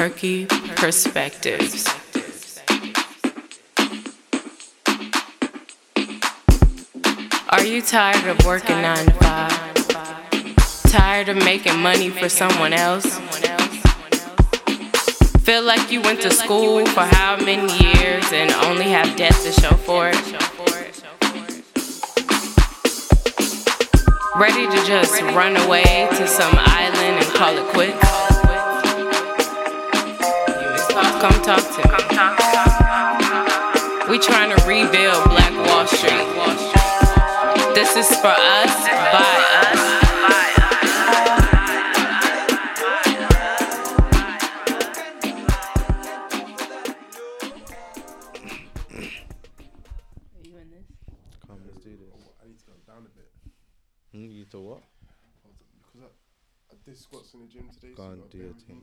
Perky Perspectives. Are you tired of working nine to five? Tired of making money for someone else? Feel like you went to school for how many years and only have debt to show for it? Ready to just run away to some island and call it quits? Come talk to me. We trying to rebuild Black Wall Street. This is for us, by us. Come, let's do this. I need to go down a bit. To what? Because I, I did squats in the gym today. Go so and do bear your with thing. me.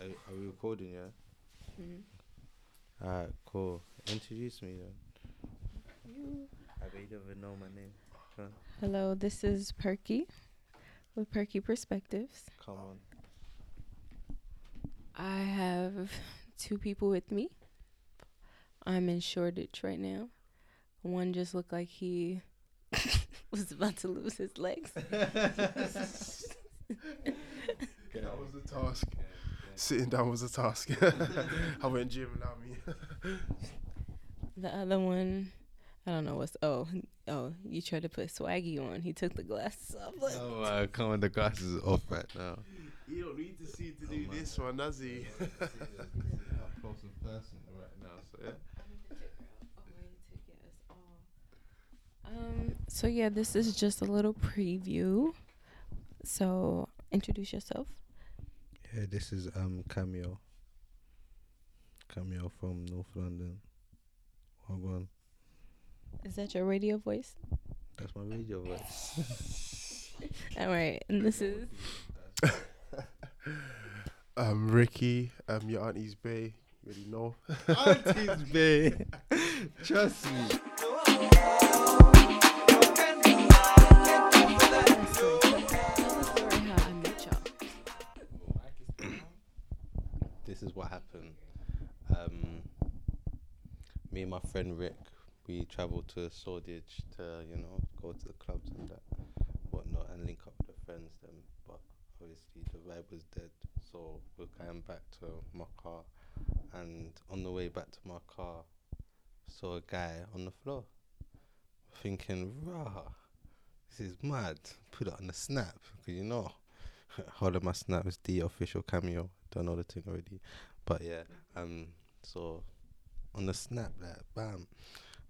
Reco- are, are we recording, yeah? Mm-hmm. Alright, cool. Introduce me then. I don't even know my name. Come on. Hello, this is Perky with Perky Perspectives. Come on. I have two people with me. I'm in Shoreditch right now. One just looked like he was about to lose his legs. That was the task. Sitting down was a task. I went gym without me. The other one, I don't know what's. Oh, oh, you tried to put swaggy on. He took the glasses off. Look. Oh, uh, come on, the glasses off right now. You don't need to see to Oh, do man. this one, does he? Close and personal right now, so yeah. Um. So yeah, this is just a little preview. So introduce yourself. Yeah, this is um Cameo. Cameo from North London. Wagwan. Is that your radio voice? That's my radio voice. All right, and this is Um, Ricky, um, your auntie's Bay. You already know. Auntie's Bay. Trust me. What happened. Um, me and my friend Rick, we travelled to Shoreditch to, you know, go to the clubs and that, whatnot, and link up with the friends. Then, but obviously the vibe was dead, so we're going back to my car, and on the way back to my car, saw a guy on the floor, thinking, rah, this is mad. Put it on the snap, cause you know. Hold on, my snap is the official cameo. Don't know the thing already, but yeah. Um, so on the snap, like bam,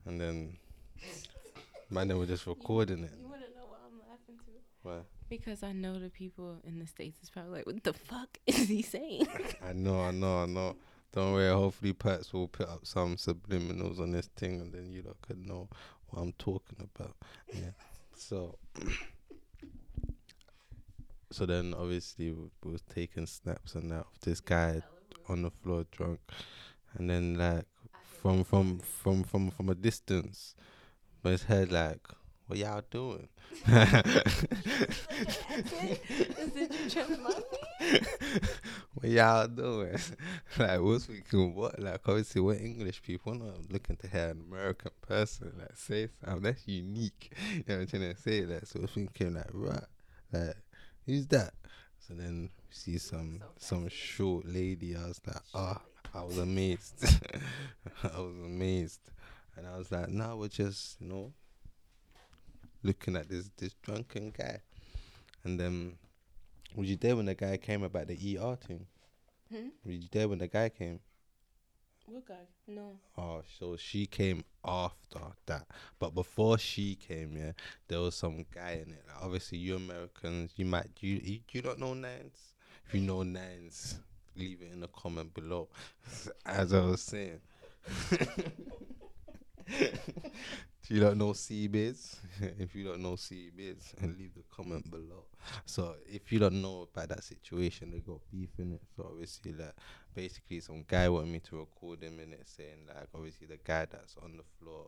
and then man, they were just recording it. You want to know what I'm laughing to? Why? Because I know the people in the states is probably like, "What the fuck is he saying?" I know, I know, I know. Don't worry. Hopefully, Pats will put up some subliminals on this thing, and then you lot could know what I'm talking about. Yeah. So, so then obviously we, was taking snaps and that of this guy on the floor drunk, and then like from from from from from a distance, but his head like, what y'all doing? What y'all doing? like, we're speaking what? Like, obviously, we're English people. Not looking to hear an American person like say something that's unique. You know what I'm trying to say? That so we're thinking like, right, like, who's that? So then we see some some short lady. I was like, ah, I was amazed. I was amazed, and I was like, no, we're just you know looking at this this drunken guy, and then. Was you there when the guy came about the ER thing? Hmm? Were you there when the guy came? What guy? No. Oh, so she came after that. But before she came, yeah, there was some guy in it. Like, obviously, you Americans, you might you you, you don't know nines. If you know nines, leave it in the comment below. As I was saying. you don't know C-Biz, if you don't know C-Biz, and leave the comment below. So if you don't know about that situation, they got beef in it. So obviously, like basically, some guy wanted me to record him in it, saying like obviously the guy that's on the floor,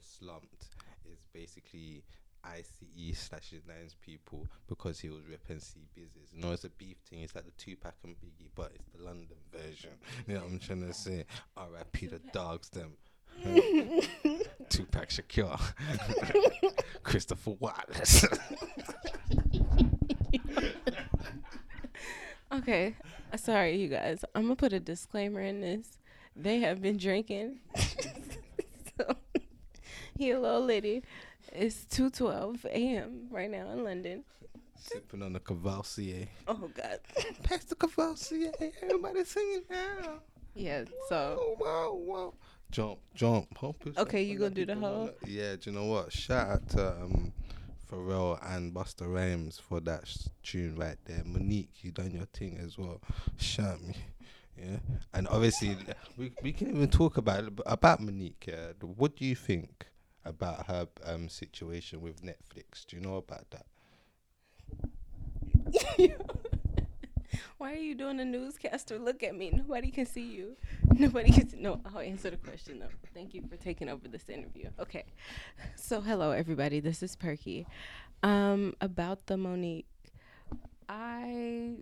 slumped, is basically ICE slash his name's people because he was ripping C business. You know, it's a beef thing. It's like the Tupac and Biggie, but it's the London version. You know what I'm trying to say? R.I.P. the dogs, them. Tupac Shakur, Christopher Wallace. Okay, sorry, you guys. I'm gonna put a disclaimer in this. They have been drinking. so, hello, lady. It's 2:12 a.m. right now in London. Sipping on the Courvoisier. Oh God. Pass the Courvoisier. Everybody singing now. Yeah. So Whoa, whoa, whoa. Jump, jump. Pump Okay, you gonna do the whole- Yeah, do you know what? Shout out to um, Pharrell and Busta Rhymes for that s- tune right there. Mo'Nique, you done your thing as well. Shout me. Yeah, and obviously we we can even talk about about Mo'Nique. Yeah, what do you think about her um situation with Netflix? Do you know about that? why are you doing a newscaster? Look at me. Nobody can see you. Nobody can. See, no, I'll answer the question though. Thank you for taking over this interview. Okay. So hello everybody. This is Perky. Um, about the Mo'Nique, I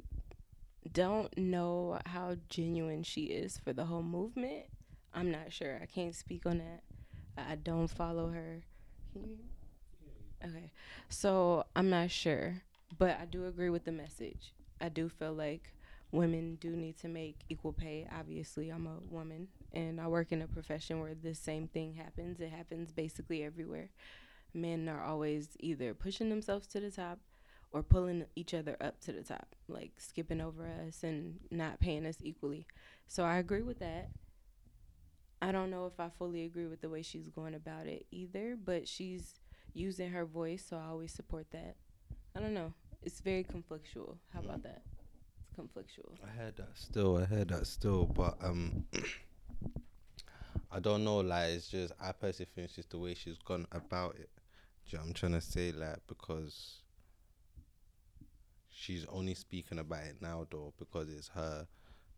don't know how genuine she is for the whole movement. I'm not sure. I can't speak on that. I don't follow her. Okay. So I'm not sure, but I do agree with the message. I do feel like women do need to make equal pay. Obviously, I'm a woman and I work in a profession where the same thing happens. It happens basically everywhere. Men are always either pushing themselves to the top or pulling each other up to the top, like skipping over us and not paying us equally. So I agree with that. I don't know if I fully agree with the way she's going about it either, but she's using her voice, so I always support that. I don't know. It's very conflictual. How about that? It's conflictual. I heard that still. I heard that still, but um, I don't know. Like, it's just I personally think it's just the way she's gone about it. You know I'm trying to say? Like, because she's only speaking about it now, though, because it's her.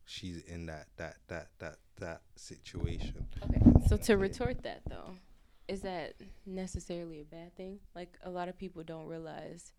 She's in that that that that that situation. Okay. So to retort that though, is that necessarily a bad thing? Like a lot of people don't realize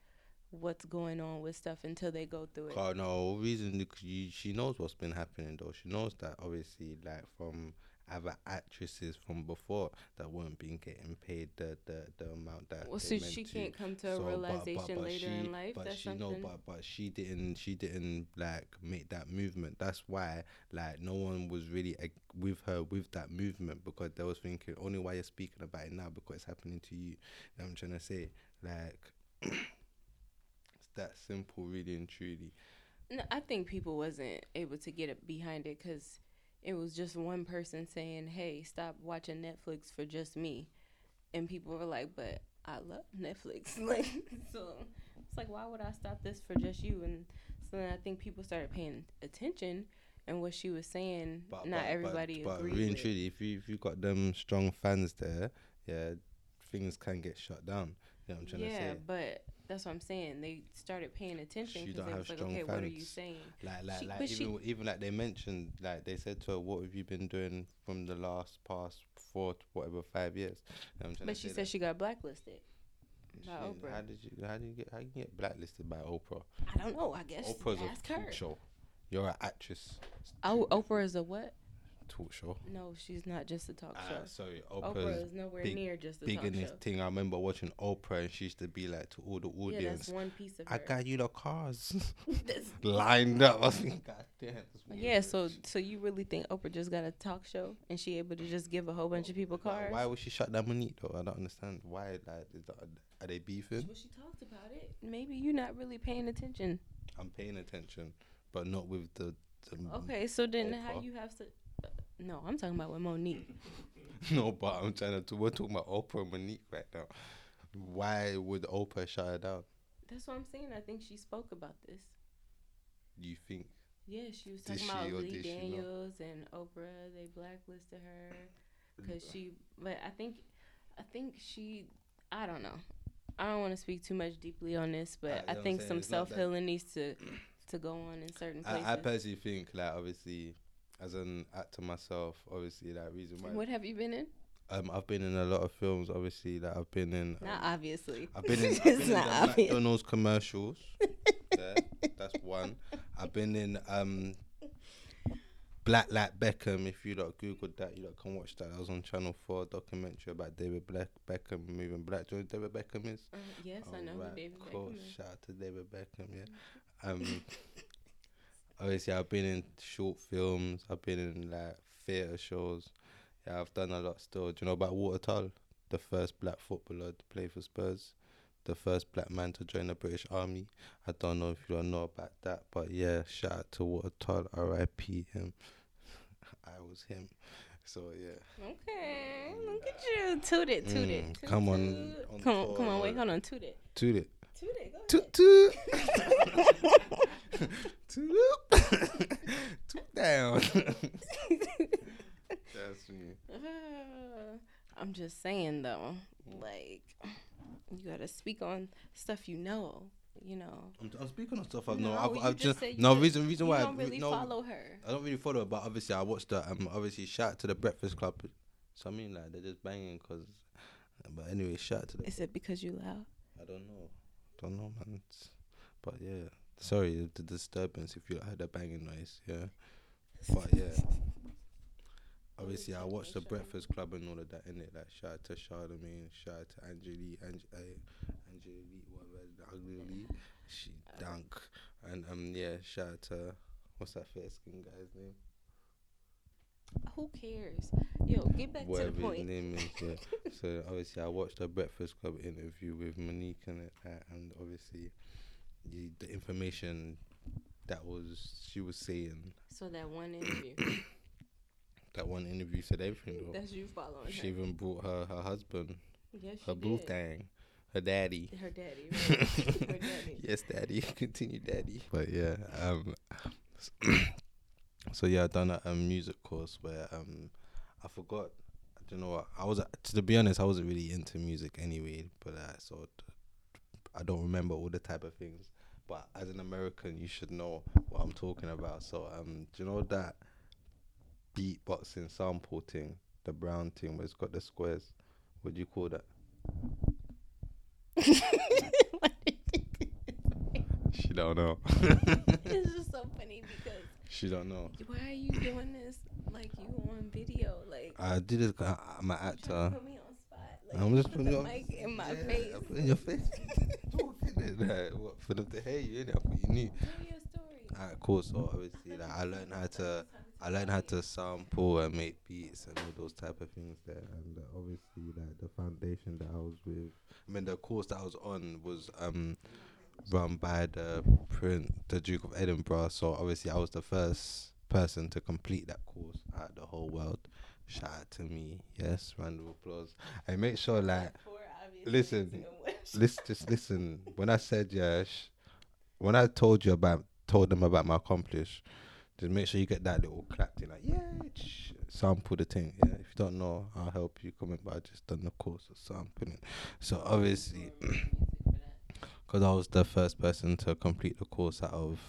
what's going on with stuff until they go through it. Cause no reason you, she knows what's been happening though. She knows that obviously like from other actresses from before that weren't being getting paid the the, the amount that. Well, so she to. can't come to a So, but- but- realization but later she- in life. But That's she something. know, but but she didn't. She didn't like make that movement. That's why like no one was really ag- with her with that movement because they was thinking only why you're speaking about it now because it's happening to you. You know I'm trying to say like. that simple, really and truly. No, I think people wasn't able to get it behind it because it was just one person saying, "Hey, stop watching Netflix for just me," and people were like, "But I love Netflix." like, so it's like, why would I stop this for just you? And so then I think people started paying attention, and what she was saying, not everybody but, agreed But really and truly, if you if you got them strong fans there, yeah, things can get shut down. You know what I'm trying to yeah, say? but that's what I'm saying. They started paying attention She because they was like, "Okay, what are you saying?" Like like She- like but she- even even like they mentioned like they said to her, what have you been doing from the last past four to whatever five years? You know But to she said that. she got blacklisted. She- by Oprah. How did you how did you get how you get blacklisted by Oprah? I don't know. I guess Oprah's ask a her. show. You're an actress. Oh, Oprah is a what? Talk show. No, she's not just a talk Ah, show. sorry, Oprah Oprah's is nowhere big- near just a big talk in this show. thing. I remember watching Oprah and she used to be like to all the Yeah, audience. that's one piece of I her. got you the cars lined up. I thinking, God damn. yeah, so so you really think Oprah just got a talk show and she able to just give a whole bunch of people cars? Why would she shut down Mo'Nique though? I don't understand. Why? Like, is that, are they beefing? Well, she talked about it. Maybe you're not really paying attention. I'm paying attention, but not with the. Okay, so then how Oprah. you have to? No, I'm talking about with Mo'Nique. no, but I'm trying to. We're talking about Oprah and Mo'Nique right now. Why would Oprah shut her down? That's what I'm saying. I think she spoke about this. You think? Yeah, she was Did talking about Lee did she not? Daniels and Oprah. They blacklisted her because she. But I think, I think she. I don't know. I don't want to speak too much deeply on this, but I I'm think some It's not that- self healing needs to to go on in certain places. I, I personally think, like, obviously, as an actor myself, obviously, that reason why what have you been in? Um, I've been in a lot of films. Obviously, that I've been in. Not um, obviously. I've been in, I've been in the. McDonald's commercials. yeah, that's one. I've been in um, Black Like Beckham. If you lot googled that, you lot can watch that. That was on Channel Four documentary about David Black Beckham moving black. Do you know who David Beckham is? Uh, yes, I know Alright, who David cool. Beckham is. Shout out to David Beckham. Yeah. Um. obviously, I've been in short films. I've been in like theatre shows. Yeah, I've done a lot still. Do you know about Walter Tull? The first black footballer to play for Spurs. The first black man to join the British Army. I don't know if you don't know about that, but yeah, shout out to Walter Tull. R.I.P. him. I was him. So yeah. Okay, look at you. Toot it, toot it. Mm, toot, come on, on Come on, come on, wait, hold on. Toot it. Toot it. Toot it, go ahead. toot. toot up. toot down. That's me. Uh, I'm just saying though, Mm. like you gotta speak on stuff you know. You know. I'm, I'm speaking on stuff I've No. I've, I've just just no don't- reason. Reason you why. don't really no, follow her. I don't really follow it, but obviously I watched the um obviously shout out to the Breakfast Club. So I mean like they're just banging because. But anyway, shout out to the. Is it because you loud? I don't know, don't know, man. It's, but yeah, sorry the disturbance if you heard a banging noise. Yeah, but yeah. Obviously, I watched the Breakfast Club and all of that in it. Like shout out to Charlemagne, shout out to Angelique, Ange, uh, Angelique, whatever, the ugly Lee, she dunk, and um yeah, shout out to what's that fair skin guy's name? Who cares? Yo, get back whatever to the his point. name is. Yeah. so obviously, I watched the Breakfast Club interview with Mo'Nique and it, uh, and obviously, the the information that was she was saying So that one interview, that one interview said everything. Though. that's you following She her. even brought her her husband, Yes, her boo thing, her daddy. Her daddy. Right? her daddy. yes, daddy. Continue, daddy. But yeah, um, so yeah, I done a, um, music course where um, I forgot. I don't know what I was. To be honest, I wasn't really into music anyway. But uh, so I don't remember all the type of things. But as an American, you should know what I'm talking about. So um, do you know that beatboxing sample thing, the brown thing where it's got the squares? What do you call that? She don't know. it's just so funny because she don't know. why are you doing this like you on video? Like I did it. I'm an actor. Like, I'm just put putting the you mic in my Yeah, face. I put it in your face. Talking it, like, what, for them to hear you, innit? Thought you knew. Tell me your story. Alright, cool. So obviously, like, I learned how to, I learned how to sample and make beats and all those type of things there. And uh, obviously, like the foundation that I was with, I mean, the course that I was on was um run by the print, the Duke of Edinburgh. So obviously, I was the first person to complete that course out of the whole world. Shout out to me, yes, round of applause. I make sure, like, listen, listen, just listen. When I said yes, when I told you about, told them about my accomplish, just make sure you get that little clap thing, like yeah, sh- sample the thing. Yeah, if you don't know, I'll help you comment. But I just done the course of sampling. So obviously, because I was the first person to complete the course out of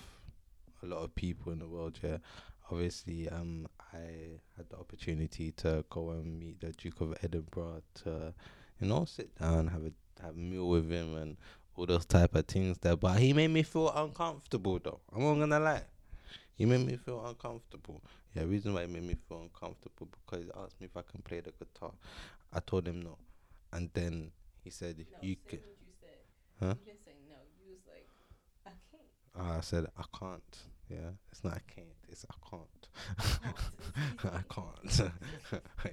a lot of people in the world, yeah. Obviously, um, I had the opportunity to go and meet the Duke of Edinburgh to, you know, sit down, have a have a meal with him, and all those type of things there. But he made me feel uncomfortable, though. I'm not gonna lie. He made me feel uncomfortable. Yeah, reason why he made me feel uncomfortable because he asked me if I can play the guitar. I told him no, and then he said, No, "You can." what you said. Huh? You didn't say no. You was like, I can't. Uh, I said I can't. Yeah, it's not I can't. It's I can't. I can't.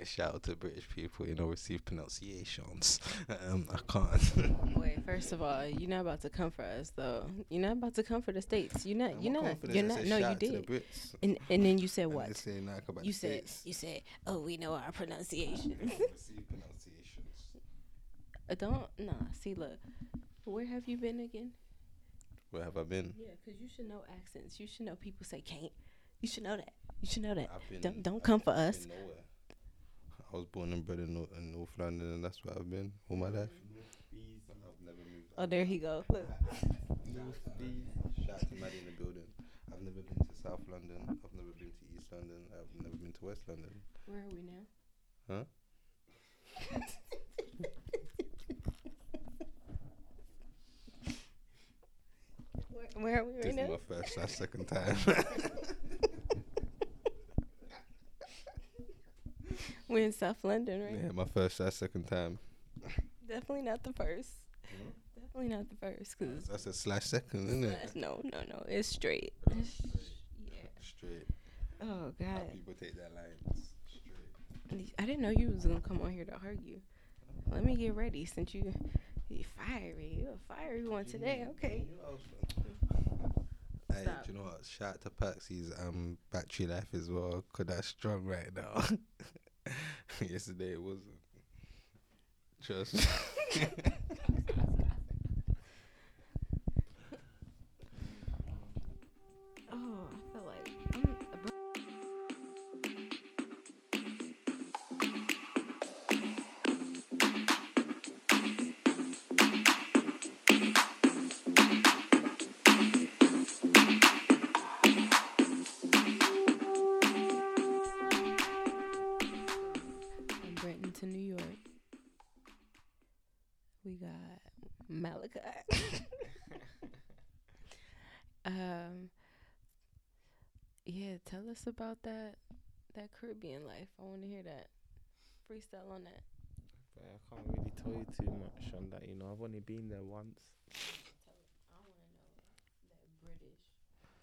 Shout out to British people, you know, receive pronunciations. Um, I can't. Wait, first of all, you're not about to come for us, though. You're not about to come for the states. You're not. You're not. You're not. No, you out to the did. And and then you said what? say like about You said. States. You said. Oh, we know our pronunciation. receive pronunciations. Uh, Don't. Nah. See, look. Where have you been again? Where have I been? Yeah, because you should know accents. You should know people say can't. You should know that. You should know that. Been, don't don't come for us. I was born and bred in North, in North London, and that's where I've been all my life. Oh, there he go. Look. I've never been to South London. I've never been to East London. I've never been to West London. Where are we now? Huh? where, where, are we right this now? This is my first, not second time. We're in South London, right? yeah, my first slash second time. Definitely not the first. Definitely not the first, cause That's a slash second, isn't it? no, no, no, it's straight. It's- yeah. Straight. Oh How God. people take their lines straight. I didn't know you was gonna come on here to argue. Let me get ready since you you fiery. You a fiery one today. Okay. Hey, Stop. do you know what? Shout out to Paxi's um battery life as well, cause that's strong right now. Yesterday it wasn't. Trust. Malachi. um yeah, tell us about that that Caribbean life. I want to hear that. Freestyle on that. But I can't really tell you too much on that. You know, I've only been there once. I want to know that British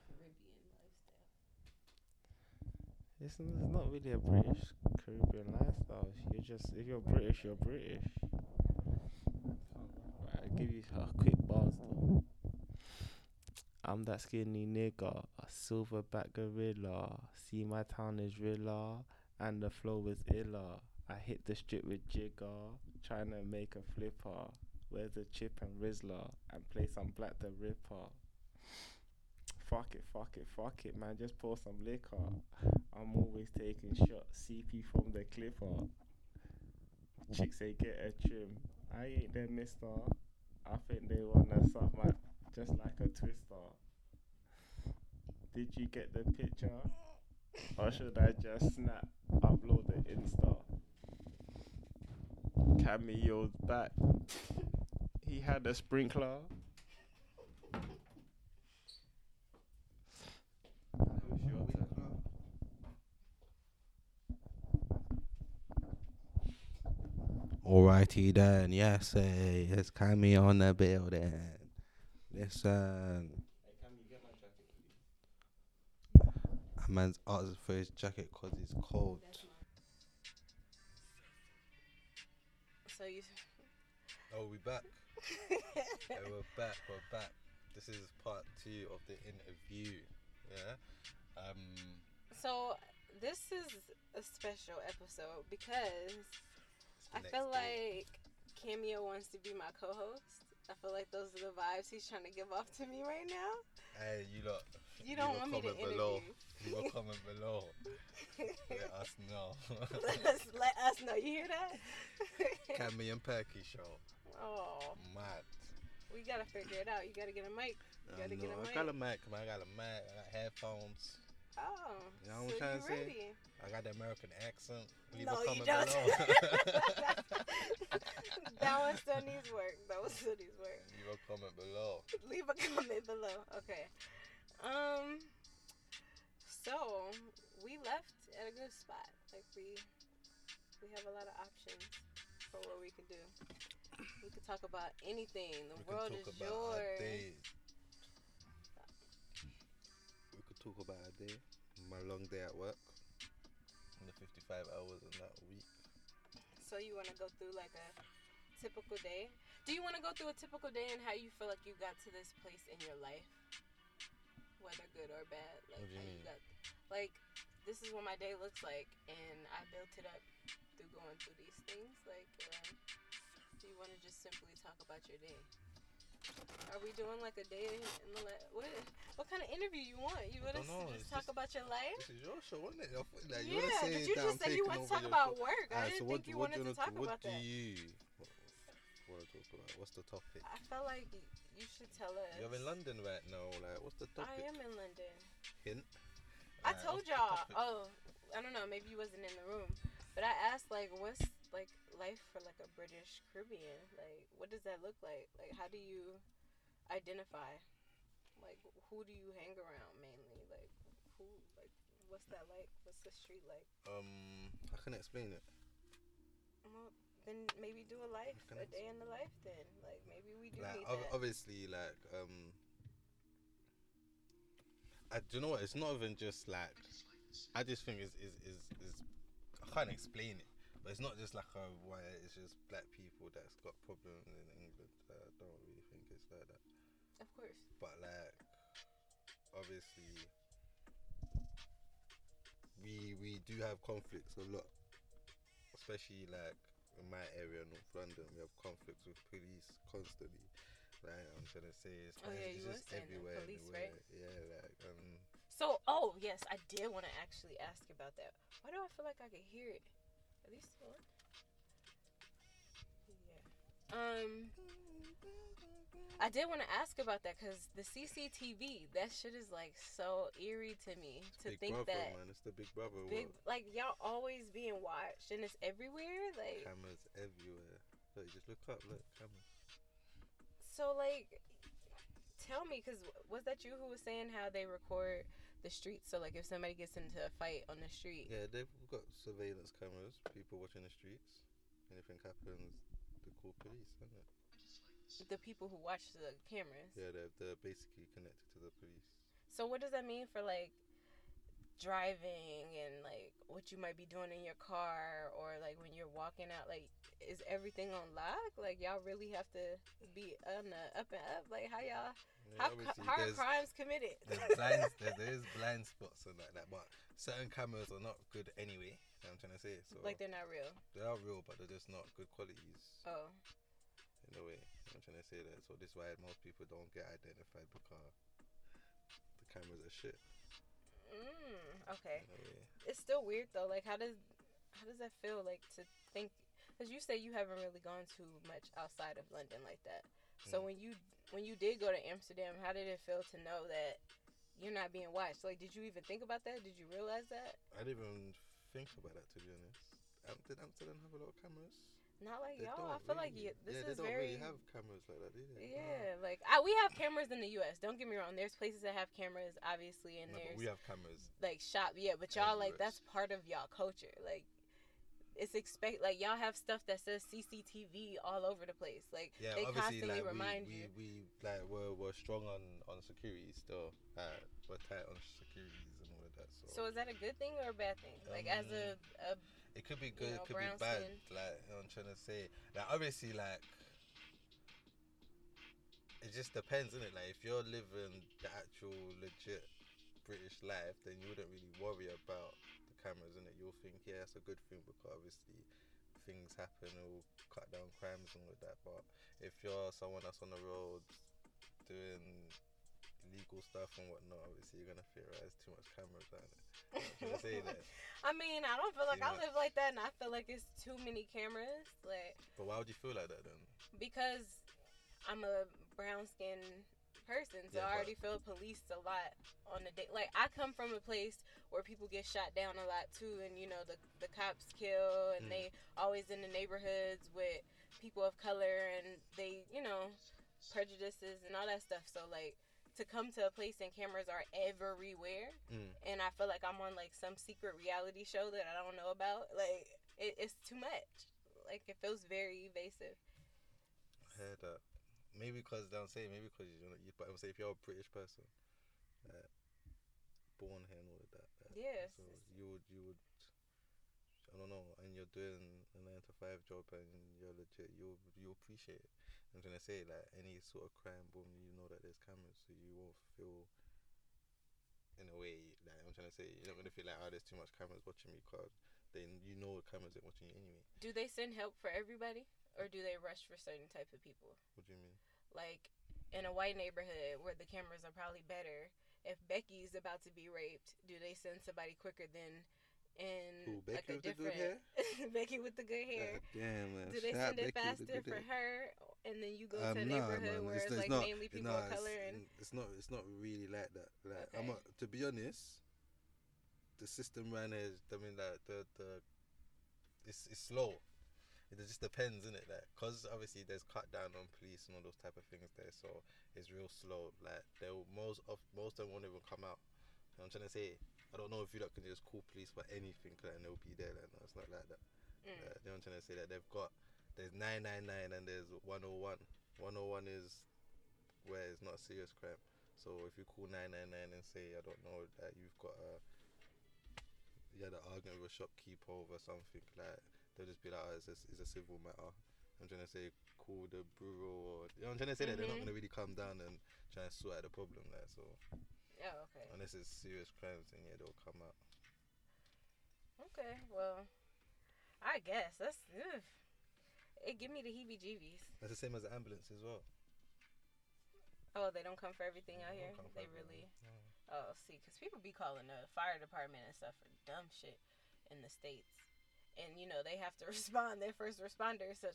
Caribbean lifestyle. It's, it's not really a British Caribbean lifestyle. You're just if you're British, you're British. Right, I'll give you a quick bars though. I'm that skinny nigga, a silverback gorilla. See my town is realer, and the flow is iller. I hit the strip with jigger, trying to make a flipper. Where's the chip and Rizzler, and play some Black the Ripper. Fuck it, fuck it, fuck it, man. Just pour some liquor. I'm always taking shots. CP from the clipper. Chicks say get a trim. I ain't their mister. I think they wanna suck my just like a twister. Did you get the picture? Or should I just snap, upload the Insta? Cameo's back. He had a sprinkler. Alrighty then, yes, hey, it's Cammy on the building. Listen. A man's asking for his jacket because it's cold. So you Oh, we back. hey, we're back. We're back. This is part two of the interview. Yeah. Um. So this is a special episode because it's the I feel day. like Cameo wants to be my co-host. I feel like those are the vibes he's trying to give off to me right now. Hey, you lot. You don't want me to comment below. interview. You will comment below. Let us know. let, us, let us know. You hear that? Cammy and Perky show. oh, Mad. we gotta figure it out. You gotta get a mic. You I gotta get a know. I mic. got a mic. I got a mic. I got headphones. Oh, You know what I'm so trying you to say? ready? I got the American accent. Leave No, a you comment don't. below. that one still needs work. That one still needs work. Leave a comment below. Leave a comment below. Okay. Um. So we left at a good spot. Like we, we have a lot of options for what we can do. We could talk about anything. The we world is yours. Talk about a day. My long day at work. And the 55 hours in that week. So you want to go through like a typical day? Do you want to go through a typical day and how you feel like you got to this place in your life, whether good or bad? Like What do you how mean? got, like this is what my day looks like, and I built it up through going through these things. Like, um, do you want to just simply talk about your day? Are we doing like a day in the la- what? What kind of interview you want? You want to don't just talk just- about your life? This is your show, isn't it? Like, you yeah, say but you just said you want to talk about work. I didn't so think you what wanted to talk what about do that. you want to talk about? What's the topic? I felt like you should tell us. You're in London right now. Like, what's the topic? I am in London. Hint. I told y'all. Oh, I don't know. Maybe you wasn't in the room, but I asked like, what's like life for like a British Caribbean? Like, what does that look like? Like, how do you identify? Like, who do you hang around mainly? Like, who? Like, what's that like? What's the street like? Um, I can explain it. Well, then maybe do a life, a day in the life. Then, like, maybe we do Like need ob- that. obviously, like um, I do you know what? It's not even just like I just think is is is is I can't explain it, but it's not just like a why it's just black people that's got problems in England. I don't really think it's like that. of course. but like obviously we we do have conflicts a lot especially like in my area north london we have conflicts with police constantly like i'm trying to say it's, Oh, yeah, it's just everywhere police, everywhere. right? yeah like um So, oh yes, I did want to actually ask about that. Why do I feel like I could hear it? At least one. Yeah. Um, I did want to ask about that because the CCTV, that shit is like so eerie to me to big think that man it's the big brother big, world. like y'all always being watched and it's everywhere. Like, cameras everywhere look just look up look cameras so like, tell me, because was that you who was saying how they record the streets? So like, if somebody gets into a fight on the street, yeah they've got surveillance cameras people watching the streets anything happens they call police isn't it the people who watch the cameras. Yeah, they're, they're basically connected to the police. So what does that mean for like driving and like what you might be doing in your car or like when you're walking out? Like, is everything on lock? Like y'all really have to be on the up and up? Like how y'all Yeah, how, how are crimes committed? there's blind, there, there is blind spots and like that, but certain cameras are not good anyway. You know what I'm trying to say. So like they're not real. they are real, but they're just not good qualities Oh, in a way. I'm trying to say that. So this is why most people don't get identified because the cameras are shit. Mm, okay. Way. It's still weird though. Like how does how does that feel like to think? Because you say you haven't really gone too much outside of London like that. So Mm. when you when you did go to Amsterdam, how did it feel to know that you're not being watched? Like, did you even think about that? Did you realize that? I didn't even think about that to be honest. Did Amsterdam have a lot of cameras? Not like They y'all. I feel like really. you, this yeah, is they don't very. really have cameras like that, do they? yeah, like I, we have cameras in the U.S. Don't get me wrong. There's places that have cameras, obviously, and No, there's we have cameras. like shop. Yeah, but y'all like that's part of y'all culture. Like it's expect like y'all have stuff that says CCTV all over the place. Like Yeah, they obviously, constantly like remind we, you. we, we like we're, we're strong on on security still. Uh, we're tight on securities and all of that. So, So is that a good thing or a bad thing? Like as a, a it could be good, know, it could be bad. skin. Like you know, I'm trying to say, like obviously, like it just depends, isn't it? Like if you're living the actual legit British life, then you wouldn't really worry about the cameras, innit? You'll think, yeah, it's a good thing because obviously things happen, it will cut down crimes and all that. But if you're someone that's on the road doing illegal stuff and whatnot, obviously you're gonna theorize too much cameras, aren't it? To say that. I mean, I don't feel like You I know- live like that, and I feel like it's too many cameras. Like But why would you feel like that then? because I'm a brown skinned person, so Yeah, I already feel policed a lot on the day. Like I come from a place where people get shot down a lot too, and you know the the cops kill, and Mm. they always in the neighborhoods with people of color, and they you know prejudices and all that stuff. So like to come to a place and cameras are everywhere, Mm. and I feel like I'm on like some secret reality show that I don't know about. Like it, it's too much. Like it feels very evasive. I heard that. Maybe because I'm saying maybe because you know, you, but I'm saying if you're a British person, uh, born here and all of that, uh, Yes. so you would you would I don't know, and you're doing a nine to five job and you're legit, you you appreciate it. I'm trying to say like any sort of crime, boom, you know that there's cameras, so you won't feel. In a way, like I'm trying to say, you're not gonna feel like, oh, there's too much cameras watching me, cause then you know the cameras ain't watching you anyway. Do they send help for everybody, or do they rush for certain type of people? What do you mean? Like in a white neighborhood where the cameras are probably better. If Becky's about to be raped, do they send somebody quicker than in Who, Becky like a with the good different Becky with the good hair? God damn, man. Do they Shout send it Becky faster for hair. her, and then you go Um, to a nah, neighborhood where it's- it's, like not- mainly people nah, of color it's, and it's not it's not really like that. Like I'm Okay. not, to be honest, the system ran is I mean like the the it's it's slow. it just depends, isn't it? Like, cause obviously there's cut down on police and all those type of things there, so it's real slow. Like, they'll most of most of them won't even come out. You know what I'm trying to say? I don't know if you lot can just call police for anything like, and they'll be there. Like, no, it's not like that. Mm. Uh, you know I'm trying to say? That they've got there's 999 and there's 101. 101 is where it's not a serious crime. So if you call 999 and say I don't know that you've got a you had an argument with a shopkeeper over something like they'll just be like oh, it's, a, it's a civil matter. I'm trying to say call the bureau or you know I'm trying to say that they're not Mhm. gonna really come down and try and sort out the problem there. So Oh, okay. unless it's serious crimes then yeah they'll come out. Okay, well, I guess that's ugh. it. Give me the heebie-jeebies. That's the same as the ambulance as well. Oh, they don't come for everything out They here. They everything. really. No. Oh, see, because people be calling the fire department and stuff for dumb shit in the states, and you know they have to respond. They're first responders, so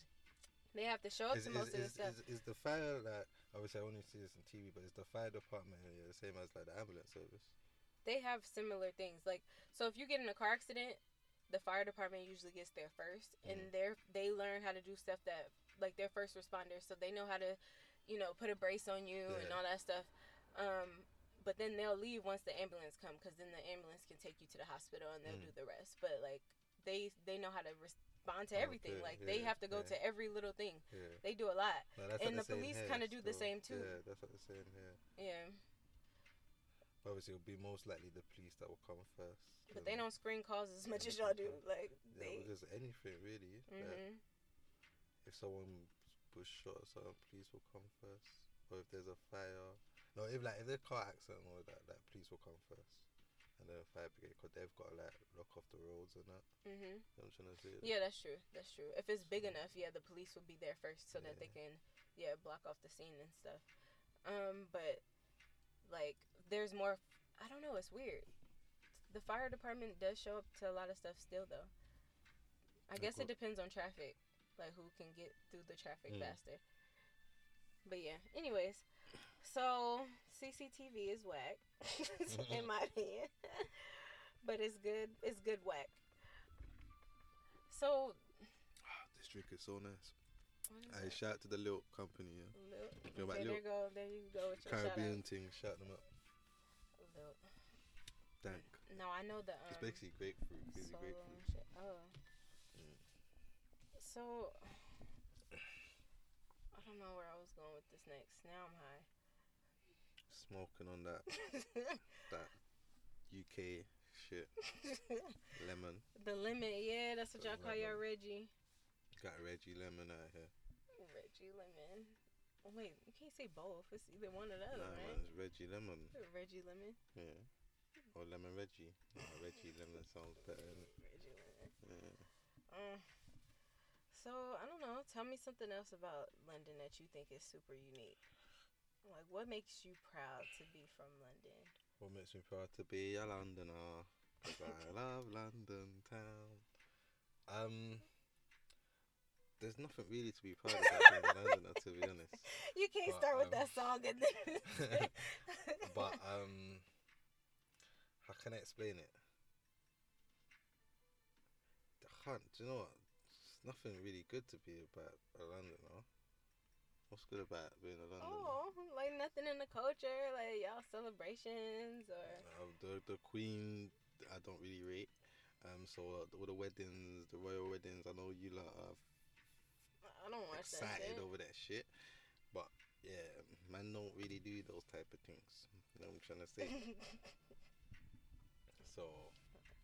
they have to show up Is, to is, most of the stuff. is, is the fire like obviously I only see this on TV, but it's the fire department yeah, the same as like the ambulance service? they have similar things. Like, so if you get in a car accident, the fire department usually gets there 1st Mhm. and they they learn how to do stuff that like they're first responders, so they know how to, you know, put a brace on you and all that stuff. Um, but then they'll leave once the ambulance come, because then the ambulance can take you to the hospital and they'll Mm. do the rest. But like they they know how to respond to everything. Okay, Like they have to go yeah. to every little thing. Yeah. They do a lot. No, And the police kinda do the same too. Yeah, that's what they're saying here. Yeah, Obviously, it'll be most likely the police that will come first. but they don't screen calls as much as y'all do. Like Yeah, they. because anything really. like, hmm if someone was shot or something, police will come first. Or if there's a fire, no, if like if there's a car accident or that, that police will come first, and then fire brigade because they've got to like lock off the roads and that. hmm You know I'm trying to say? Yeah, that's true. That's true. If it's big enough, yeah, the police will be there first so that they can, yeah, block off the scene and stuff. Um, but like, there's more. I don't know. It's weird. The fire department does show up to a lot of stuff still, though. I guess it depends on traffic, like who can get through the traffic Mm. faster. But yeah. Anyways, so CCTV is whack, in my opinion. but it's good. It's good whack. So This drink is so nice. I that? shout out to the Lilt company, yeah. Lil- know about okay, Lil? there you go. There you go with your Caribbean thing, shout them up. shout. Lil. Dank. No, I know the. Um, It's basically grapefruit, fizzy solo grapefruit. Oh. Mm. So. I don't know where I was going with this next. Now I'm Smoking on that that UK shit. Lemon. the lemon, yeah, that's what The y'all call your. Reggie. Got Reggie Lemon out here. Reggie lemon. Oh, wait, you can't say both. It's either one or the other, Nah, right? man, it's Reggie Lemon. Reggie lemon. Yeah. Or Lemon Reggie. Reggie Lemon sounds better. Reggie lemon. Yeah. Um, so I don't know. Tell me something else about London that you think is super unique. Like, what makes you proud to be from London? What makes me proud to be a Londoner? Cause I love London town. Um, there's nothing really to be proud about being a Londoner, to be honest. You can't But, start with um, that song and then. But um, how can I explain it? I can't. Do you know what? There's nothing really good to be about a Londoner. What's good about being a Londoner? oh, like nothing in the culture, like y'all celebrations or. Uh, the the Queen, I don't really rate. Um, so uh, all the weddings, the royal weddings, I know you lot are I don't watch that excited shit. over that shit, but yeah, man don't really do those type of things. You know what I'm trying to say? so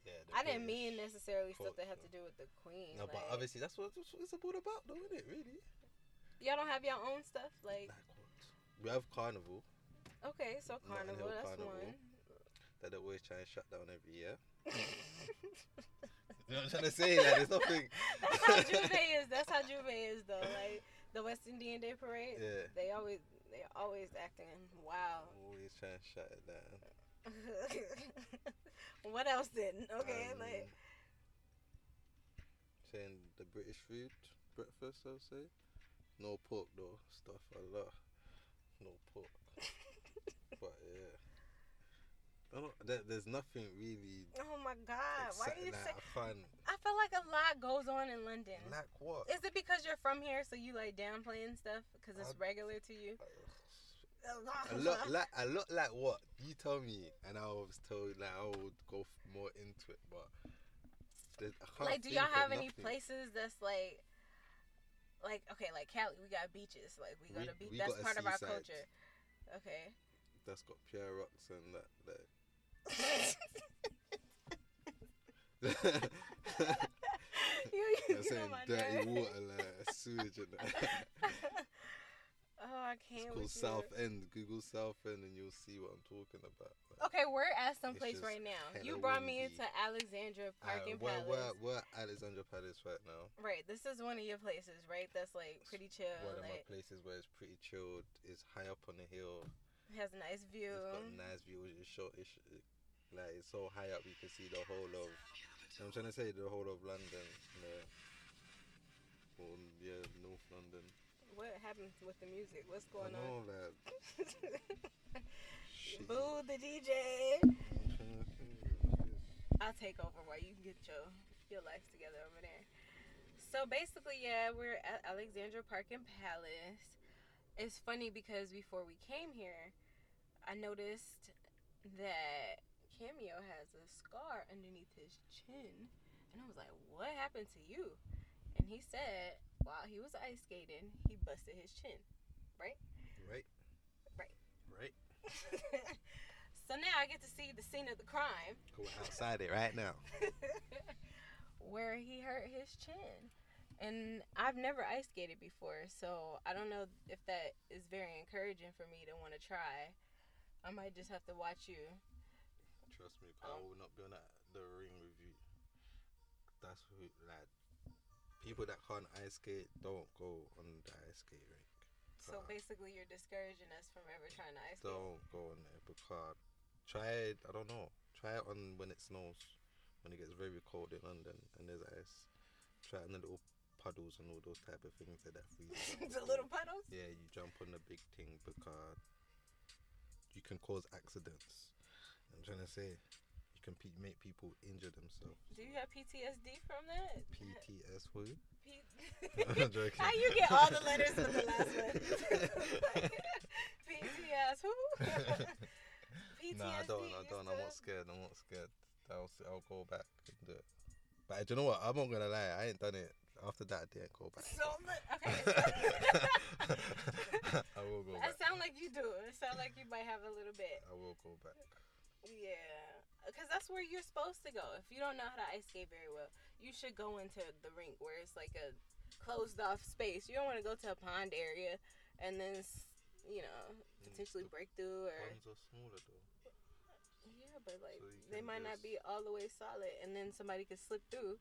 yeah, I didn't mean necessarily stuff that had to do with the Queen. No, but obviously that's what, that's what it's about, about though, isn't it? Really? Y'all don't have your own stuff, like. We have carnival Okay, so carnival, that's Carnival. one. that they always try and shut down every year. You know what I'm trying to say? Like, there's nothing. That's how J'ouvert is. That's how J'ouvert is, though. Like the West Indian Day Parade. Yeah. They always, they always acting wild. Always trying to shut it down. what else then? Okay, Um, like saying the British food breakfast. I'll say no pork though. Stuff a lot. No pork. but yeah, I don't, there, there's nothing really Oh my God! Why do you say? I. I feel like a lot goes on in London. Like what? Is it because you're from here, so you like downplaying stuff because it's I- regular to you? Uh, a lot like a lot like what you tell me, and I was told like I would go more into it, but I can't like, do y'all have any places that's like, like okay, like Cali, we got beaches. Like we go to beach. That's part of our seaside. culture. Okay. that's got pure rocks and that. that. you, you get saying dirty water like sewage and that. oh, I can't. It's called. South End. Google Southend, and you'll see what I'm talking about. Like, Okay, we're at some place right now. You brought me into Alexandra Park uh, and Palace. we're, we're Alexandra Palace right now. Right, this is one of your places, right? That's like pretty chill. One of my places where it's pretty chilled. It's high up on the hill. It has a nice view. It's got a nice view. It's short. It's like it's so high up you can see the whole of. I'm trying to say the whole of London. Yeah. Or yeah, North London. What happened with the music? What's I going on? know, like. shit. Boo the DJ. I'll take over while you get your your life together over there. So basically, yeah, we're at Alexandra Park and Palace. It's funny because before we came here, I noticed that Kameo has a scar underneath his chin, and I was like, "What happened to you?" And he said, while he was ice skating, he busted his chin. Right. Right. so now I get to see the scene of the crime. Go outside it right now. where he hurt his chin. And I've never ice skated before, so I don't know if that is very encouraging for me to want to try. I might just have to watch you. Trust me, 'cause I will not be on that, the ring with you. That's who, like, people that can't ice skate don't go on the ice skate rink. So basically, you're discouraging us from ever trying to ice skate. Don't go on there because try it. I don't know. Try it on when it snows, when it gets very cold in London and there's ice. Try it on the little puddles and all those type of things that that freeze. the little puddles. Yeah, you jump on the big thing because you can cause accidents. I'm trying to say, you can pe- make people injure themselves. Do you have PTSD from that? PTS who? P- I'm joking. How you get all the letters from the last one? PTS who? PTSD. Nah, I don't. I don't. I'm not scared. I'm not scared. I'll s- I'll go back and do it. But do you know what? I'm not gonna lie. I ain't done it. After that, I didn't go back. So okay. I will go It back. sound like you do. It sound like you might have a little bit. I will go back. Yeah, because that's where you're supposed to go. If you don't know how to ice skate very well, you should go into the rink where it's like a closed off space. You don't want to go to a pond area and then, you know, potentially break through or. Ones are smaller though. Yeah, but like So they might not be all the way solid, and then somebody could slip through,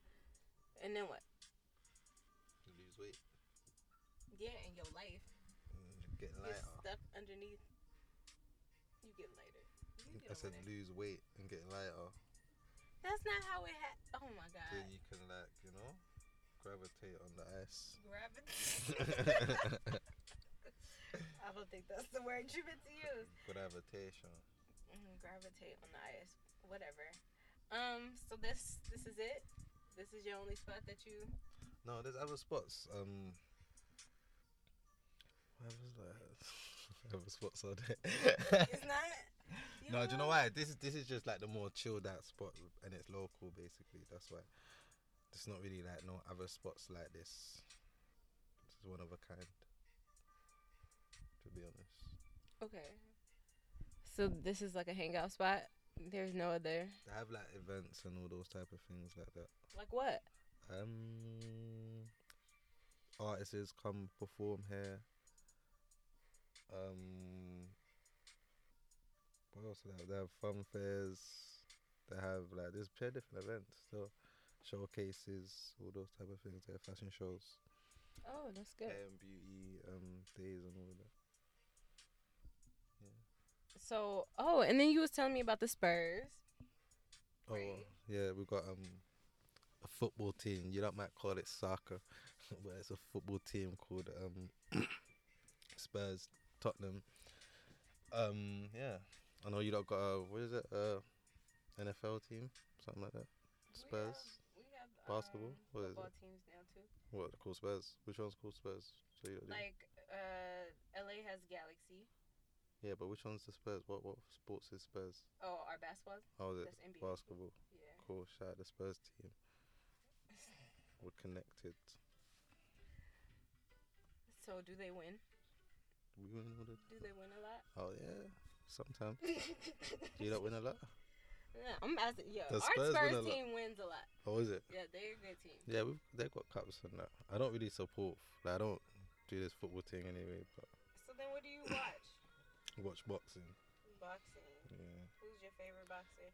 and then what? You lose weight. Yeah, in your life, Mm, Get you're stuck underneath. You get lighter. I said lose weight and get lighter. That's not how it ha- Oh my god. you can like you know gravitate on the ice. Gravity. I don't think that's the word you meant to use. Gravitation. Mm, gravitate on the ice. Whatever. Um. So this this is it. This is your only spot that you. No, there's other spots. Um, where was that? other spots are there. It's. No, do you know why? This is this is just like the more chilled out spot, and it's local basically. That's why. There's not really like no other spots like this. This is one of a kind. To be honest, Okay. So this is like a hangout spot. There's no other. they have like events and all those type of things like that. Like what? Um, artists come perform here. Um, what else do they have? They have fun fairs. They have like there's plenty different events. So showcases, all those type of things. They have fashion shows, Oh, that's good. and beauty um days and all of that. So, oh, and then you was telling me about the Spurs. Oh Right. yeah, we got um a football team. You don't might call it soccer, but it's a football team called um Spurs Tottenham. Um yeah, I know you don't got a what is it? Uh, NFL team, something like that. Spurs. We have, we have Basketball? Um, What is it? teams now too. What called Spurs? Which one's called Spurs? So you Like uh, LA has Galaxy. yeah, but which one's the Spurs? What what sports is Spurs? Oh, our basketball. Oh, is it That's NBA. basketball? Yeah. Cool. Shout out the Spurs team. We're connected. So do they win? We win all the. Do they win a lot? Oh yeah, sometimes. Do you not win a lot? Yeah, I'm asking. Yeah, The our Spurs Spurs, win a lot. team wins a lot. Oh, is it? Yeah, they're a good team. Yeah, we've they got cups and that. I don't really support. Like, I don't do this football thing anyway. But So then, what do you watch? watch boxing. Boxing. Yeah. Who's your favorite boxer?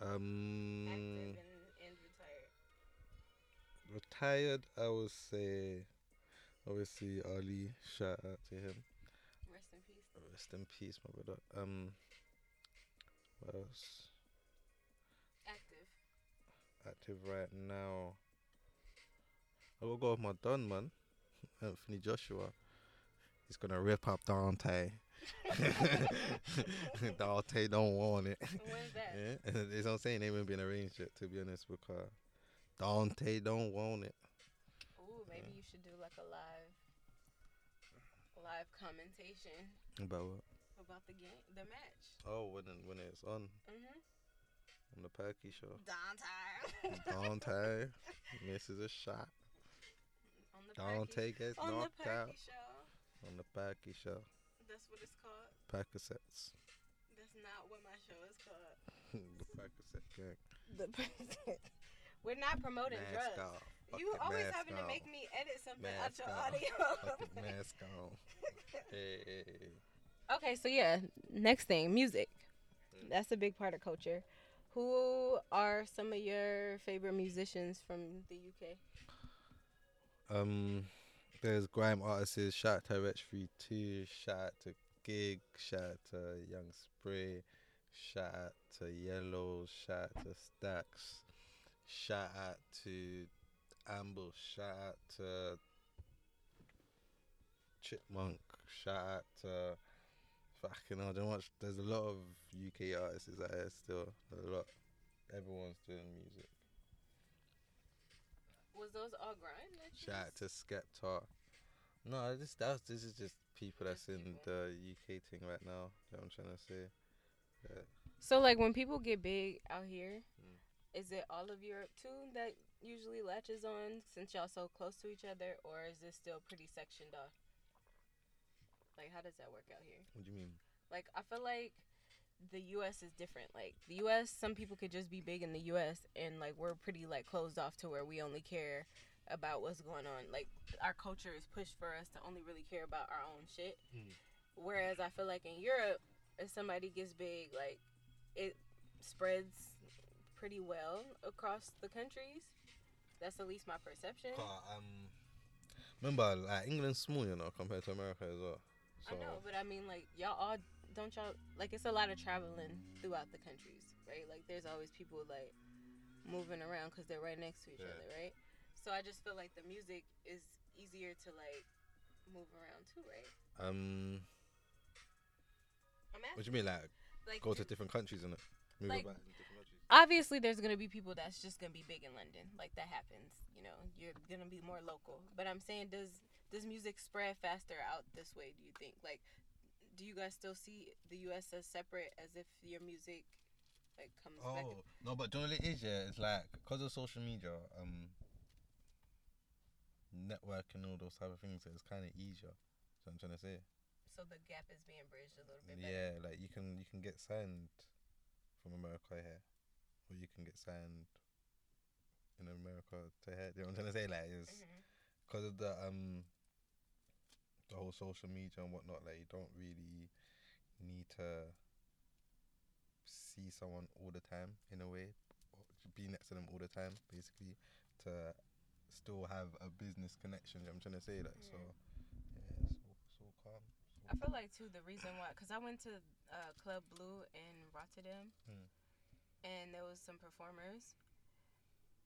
Um. Active and, and retired. Retired, I would say. Obviously, Ali. Shout out to him. Rest in peace. Rest in peace, my brother. Um. What else? Active. Active right now. I will go with my Don man, Anthony Joshua. He's gonna rip up Deontay. Deontay don't want it. When's that? Yeah, it's I'm saying. They haven't been arranged yet, to be honest, because Deontay don't want it. Ooh, maybe you should do like a live, live commentation About what? about the game, the match. Oh, when it- when it's on Mhm. on the Perky show. Deontay. Deontay misses a shot. on the Deontay gets Perky, on the knocked Perky out show. on the Perky show. That's what it's called. Percocets. That's not what my show is called. the Percocet gang. The We're not promoting Mask drugs. off. You Fucking always mask having to make me edit something Mask out your on. audio. Fucking mask on. Hey, hey, hey. Okay, so yeah, next thing, music. That's a big part of culture. Who are some of your favorite musicians from the UK? Um, there's grime artists. Shout out to Rich Free Two. Shout out to Gig. Shout out to Young Spray. Shout out to Yellow. Shout out to Stacks. Shout out to Amble. Shout out to Chipmunk. Shout out to fucking hell, don't watch. There's a lot of UK artists out there still. A lot. Everyone's doing music. Was those all grime? that Shout out to Skepta. No, this that's this is just people that's Just in people. the UK thing right now. You know I'm trying to say. Yeah. So like when people get big out here, Mm. is it all of Europe too that usually latches on since y'all so close to each other, or is this still pretty sectioned off? Like how does that work out here? What do you mean? Like I feel like the US is different. Like the US, some people could just be big in the US and like we're pretty like closed off to where we only care about what's going on. Like our culture is pushed for us to only really care about our own shit. Mm. Whereas I feel like in Europe, if somebody gets big, like it spreads pretty well across the countries. That's at least my perception. Car, um, remember, like England's small, you know, compared to America as well. So I know, but I mean, like y'all all don't y'all like it's a lot of traveling throughout the countries, right? Like there's always people like moving around because they're right next to each Yeah. other, right? So I just feel like the music is easier to like move around too, right? um, I'm what do you mean, like like, go to different countries and move Like- about different countries? obviously there's gonna be people that's just gonna be big in London, like that happens. You know, you're gonna be more local. But I'm saying, does does music spread faster out this way? Do you think? Like, do you guys still see the U.S. as separate, as if your music like comes back? Oh no, but you it is? Yeah, it's like because of social media, um, network and all those type of things. It's kind of easier. What I'm trying to say. So the gap is being bridged a little bit better. Yeah, like you can you can get signed from America here, or you can get signed in America to here. You know what I'm trying to say? Like it's because of the um the whole social media and whatnot. Like you don't really need to see someone all the time in a way, or be next to them all the time, basically, to still have a business connection. You know I'm trying to say that. So yeah, it's all, it's all calm. I feel like too the reason why, cause I went to uh, Club Blue in Rotterdam, Hmm. and there was some performers,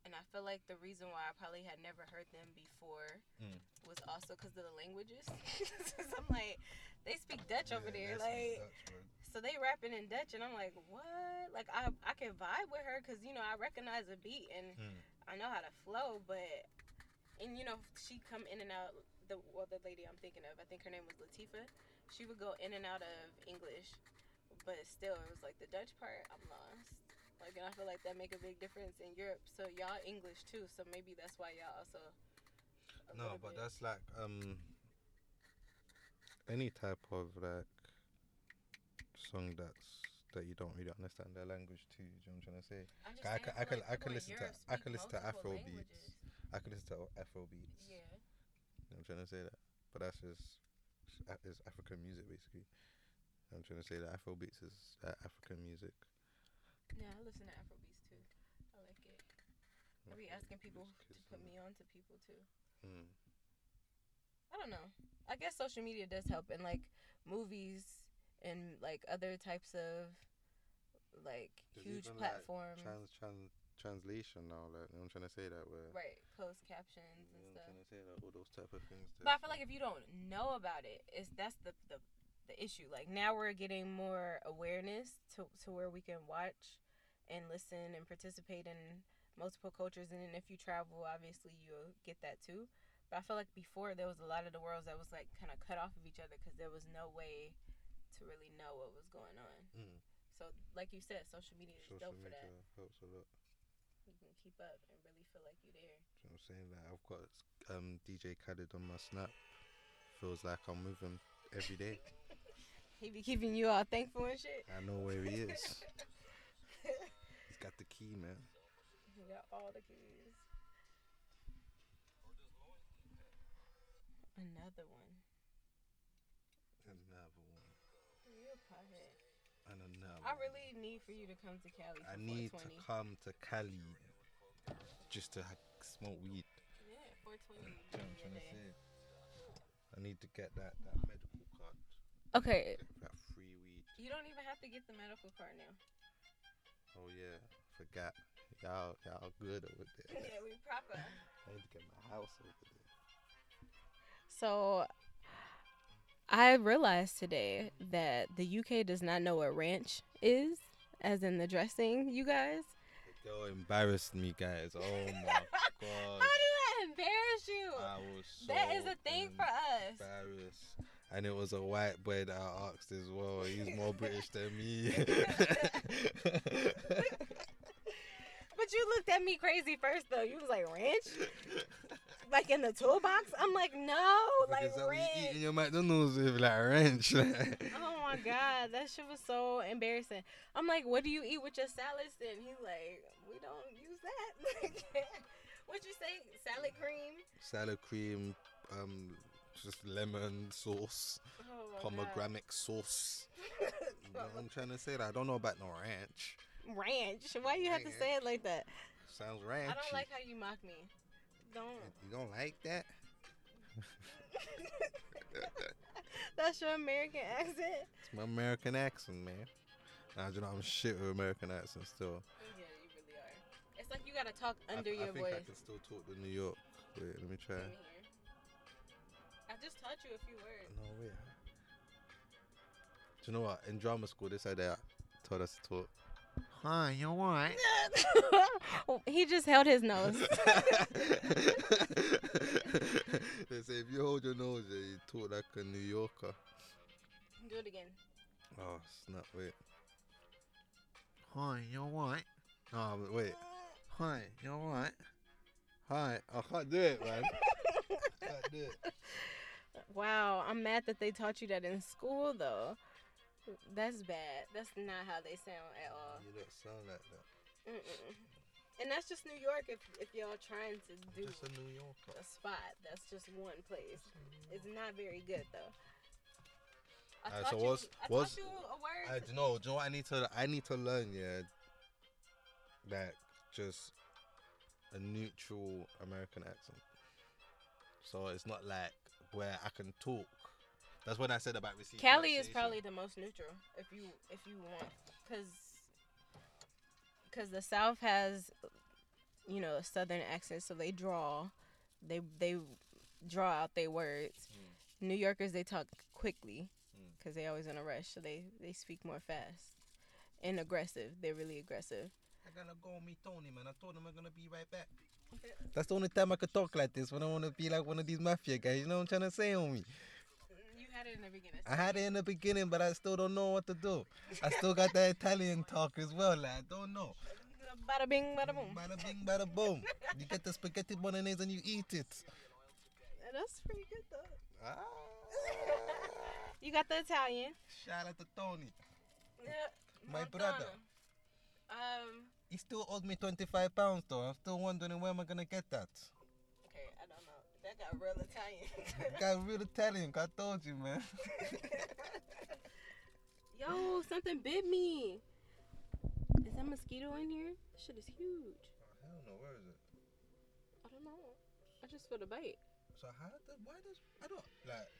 and I feel like the reason why I probably had never heard them before Hmm. was also because of the languages. I'm like, they speak Dutch over there, like. so they rapping in Dutch, and I'm like, what? Like I I can vibe with her because you know I recognize a beat and Mm. I know how to flow, but and you know she come in and out. The well, the lady I'm thinking of, I think her name was Latifa. She would go in and out of English, but still it was like the Dutch part. I'm lost. Like and I feel like that make a big difference in Europe. So y'all English too, so maybe that's why y'all also. No, but bit- that's like um any type of like song that's that you don't really understand their language too. Do you know what I'm trying to say? I could- I could- like I in listen to- I can listen to Afro beats. I can listen to Afro beats. Yeah. You know what I'm trying to say that, but that's just it's African music basically. I'm trying to say that Afro beats is uh, African music. Yeah, I listen to Afrobeats too. I like it. I be asking people to put me on to people too. Mm. I don't know. I guess social media does help and like movies and like other types of like There's huge even, like, platforms. Trans, trans translation now. Like you know I'm trying to say that where right, closed captions you and know stuff. I'm trying to say that all those type of things. But I feel like if you don't know about it, it's that's the the, the issue. Like now we're getting more awareness to to where we can watch and listen and participate in multiple cultures and then if you travel obviously you'll get that too. But I feel like before there was a lot of the worlds that was like kind of cut off of each other because there was no way to really know what was going on. Mm. So like you said, social media is social dope for that. helps a lot. You can keep up and really feel like you're there. You know what I'm saying? Like I've got um, DJ Khaled on my snap. Feels like I'm moving every day. He be keeping you all thankful and shit. I know where he is. He's got the key, man. He got all the keys. Another one. Another one. You a pothead. And another. I one. really need for you to come to Cali for I need to come to Cali just to ha- smoke weed. Yeah, 420. Do you know what I'm trying to say? I need to get that, that medical card. Okay, That free weed. you don't even have to get the medical card now. Oh yeah, forgot. Y'all, y'all good over there. yeah, we proper. I need to get my house over there. So, I realized today that the UK does not know what ranch is, as in the dressing. You guys. The girl embarrassed me, guys. Oh my god. How god. did that embarrass you? I was so that is a thing for us. embarrassed. And it was a white boy that I asked as well. He's more British than me. But you looked at me crazy first though. You was like ranch, like in the toolbox. I'm like no, like because I was ranch. eating your McDonald's with like ranch. Oh my god, that shit was so embarrassing. I'm like, what do you eat with your salads? And he's like, we don't use that. What'd you say? Salad cream? Salad cream, um, just lemon sauce, Oh pomegranate sauce. You know I'm trying to say? That I don't know about no ranch. God. Ranch. Why you have to say it like that? Sounds ranchy. I don't like how you mock me. Don't. You don't like that? That's your American accent. It's my American accent, man. Now you know I'm shit with American accent still. Yeah, you really are. It's like you gotta talk under I, your think voice. I can still talk to New York. Wait, let me try. Let me. I just taught you a few words. No wait. Do you know what? In drama school, they said they taught us to talk. Hi, you alright? he just held his nose. they say if you hold your nose, you talk like a New Yorker. Do it again. Oh snap! Wait. Hi, you alright? Oh, but wait. Hi, you alright? Hi, I can't do it, man. I can't do it. Wow, I'm mad that they taught you that in school though. That's bad. That's not how they sound at all. You don't sound like that. Mm-mm. And that's just New York. If if y'all trying to do just a New Yorker. a spot, that's just one place. It's not very good though. I Alright, taught so you. what's- I what's- you a word. I you know. You know what I need to? I need to learn. Yeah, like just a neutral American accent. So it's not like where I can talk. That's when I said about receiving. Cali is probably the most neutral if you if you want because because the South has you know a Southern accent, so they draw they they draw out their words. Hmm. New Yorkers they talk quickly hmm. because they always in a rush, so they they speak more fast and aggressive. They're really aggressive. I gotta go meet Tony, man. I told him I'm gonna be right back. That's the only time I could talk like this when I wanna be like one of these mafia guys. You know what I'm trying to say, homie? Had it in the beginning. I had it in the beginning, but I still don't know what to do. I still got that Italian talk as well. Like, I don't know. Bada bing, bada boom. Bada bing, bada boom. You get the spaghetti bolognese and you eat it. That's pretty good though. Ah. You got the Italian. Shout out to Tony. Yeah, My Montana. brother. Um. He still owes me 25 pounds though. I'm still wondering where am I gonna get that. That got real Italian. Got real Italian. I told you, man. Yo, something bit me. Is that mosquito in here? This shit is huge. Hell no, where is it? I don't know. I just feel the bite. So how does why does I don't like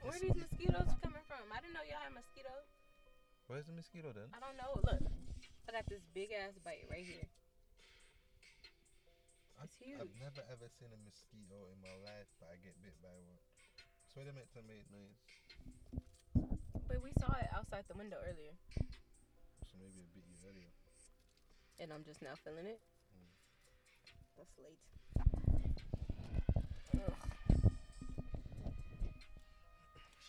Where are these mosquitoes coming from? I didn't know y'all had mosquitoes. where's the mosquito then? I don't know. Look, I got this big ass bite right here. It's I've, huge. I've never ever seen a mosquito in my life, but I get bit by one. So they meant to make noise. But we saw it outside the window earlier, So maybe it bit you earlier. and I'm just now feeling it. Mm. That's late. Ugh.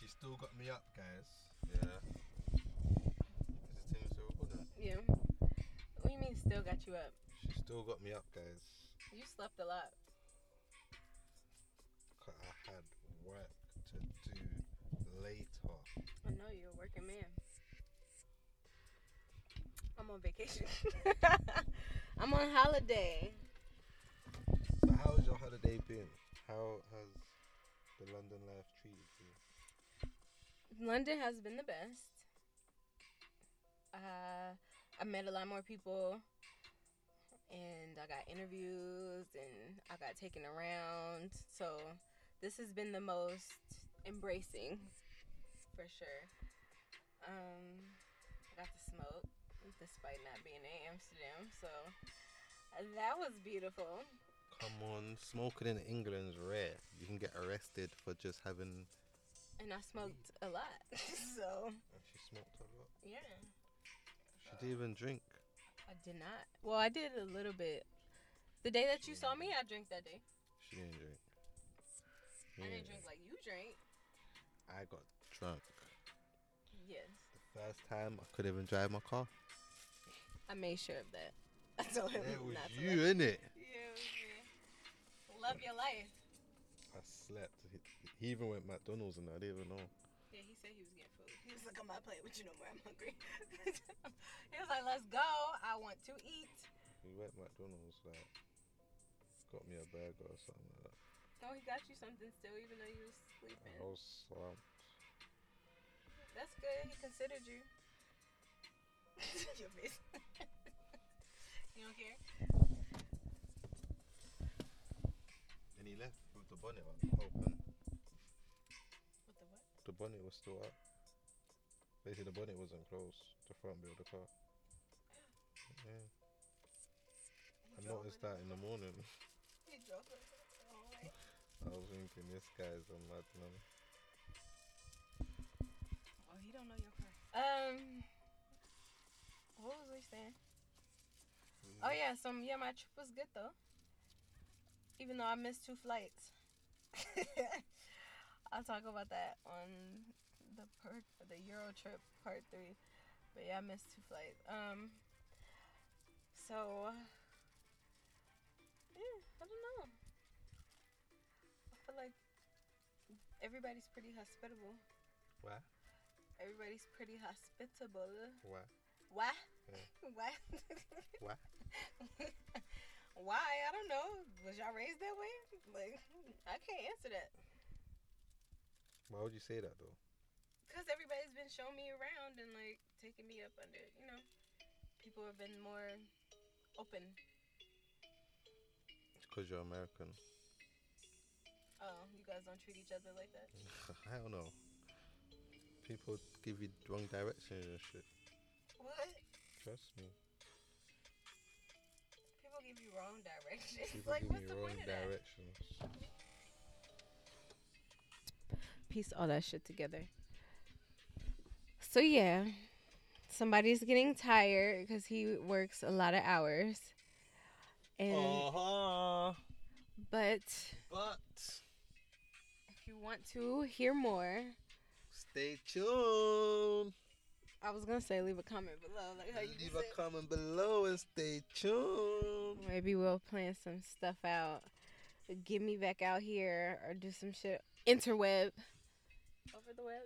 She still got me up, guys. Yeah. Is this Tim still recording? Yeah. What do you mean still got you up? She still got me up, guys. You slept a lot. 'Cause I had work to do later. I know you're a working man. I'm on vacation. I'm on holiday. So how has your holiday been? How has the London life treated you? London has been the best. Uh, I met a lot more people, and I got interviews, and I got taken around. So this has been the most embracing, for sure. Um, I got to smoke, despite not being in Amsterdam. So that was beautiful. Come on, smoking in England is rare. You can get arrested for just having. And I smoked a lot. so And she smoked a lot. yeah. She didn't even drink. I did not. Well, I did a little bit. The day that you saw me, I drank that day. She didn't drink. I Yeah. didn't drink like you drank. I got drunk. Yes. The first time I couldn't even drive my car. I made sure of that. I told him It was not to you, let- innit? Yeah, it was me. Love your life. I slept. He, he even went McDonald's and I didn't even know. Yeah, he said he was. He was like, I'm not playing with you no more. I'm hungry. he was like, let's go. I want to eat. We went McDonald's like got me a burger or something like that. Oh, he got you something still, even though you was sleeping. I was swamped. That's good. He considered you. your face. you don't care? And he left with the bonnet on open. What the what? The bonnet was still up. Basically, the bonnet wasn't closed. The front bit of the car. Yeah. I noticed that in the morning. He drove it the whole way. I was thinking, this guy's a madman. Oh, he don't know your car. Um, what was we saying? Oh yeah, so yeah, my trip was good though. Even though I missed two flights. I'll talk about that on the per the Euro trip part three. But yeah, I missed two flights. Um, so yeah, I don't know. I feel like everybody's pretty hospitable. Why? Everybody's pretty hospitable. Why? Why? Yeah. Why? Why? Why? I don't know. Was y'all raised that way? Like, I can't answer that. Why would you say that though? Because everybody's been showing me around and, like, taking me up under, you know. People have been more open. It's because you're American. Oh, you guys don't treat each other like that? I don't know. People give you wrong directions and shit. What? Trust me. People give you wrong directions. People like, give what's me the wrong point of that? directions. Piece all that shit together. So yeah, somebody's getting tired because he works a lot of hours, and Uh-huh. but But if you want to hear more, stay tuned. I was gonna say leave a comment below, like how you Leave a comment below and stay tuned. Maybe we'll plan some stuff out. Get me back out here or do some shit interweb over the web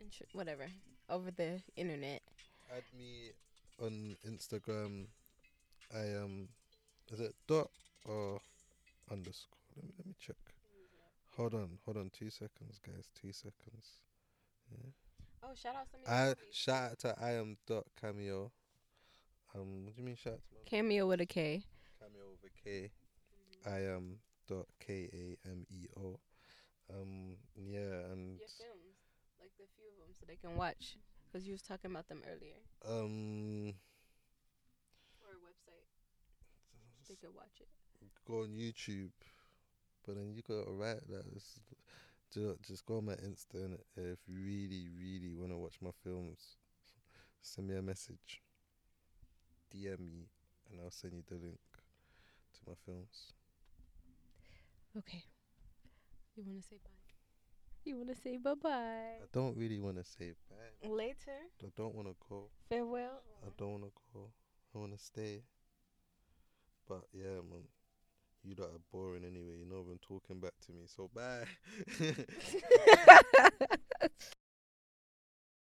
and sh- whatever over the internet. Add me on Instagram. I am. Is it dot or underscore? Let me let me check. Hold on, hold on. Two seconds, guys. Two seconds. Oh, shout out some of I shout out to I am dot cameo. Um, what do you mean shout out to my cameo with a K. cameo with a K? I am dot K A M E O. Um, yeah, and Your films, the few of them, so they can watch. Cause you was talking about them earlier, um, or a website they could watch it. go on YouTube, but then you gotta write that. It's, ju- just go on my Insta and if you really, really wanna watch my films, send me a message, DM me, and I'll send you the link to my films. Okay. You wanna say bye? You wanna say bye bye? I don't really wanna say bye. Later. I don't wanna go. Farewell. I don't wanna go. I wanna stay. But yeah, man. You lot are boring anyway. You're not even talking back to me. So bye.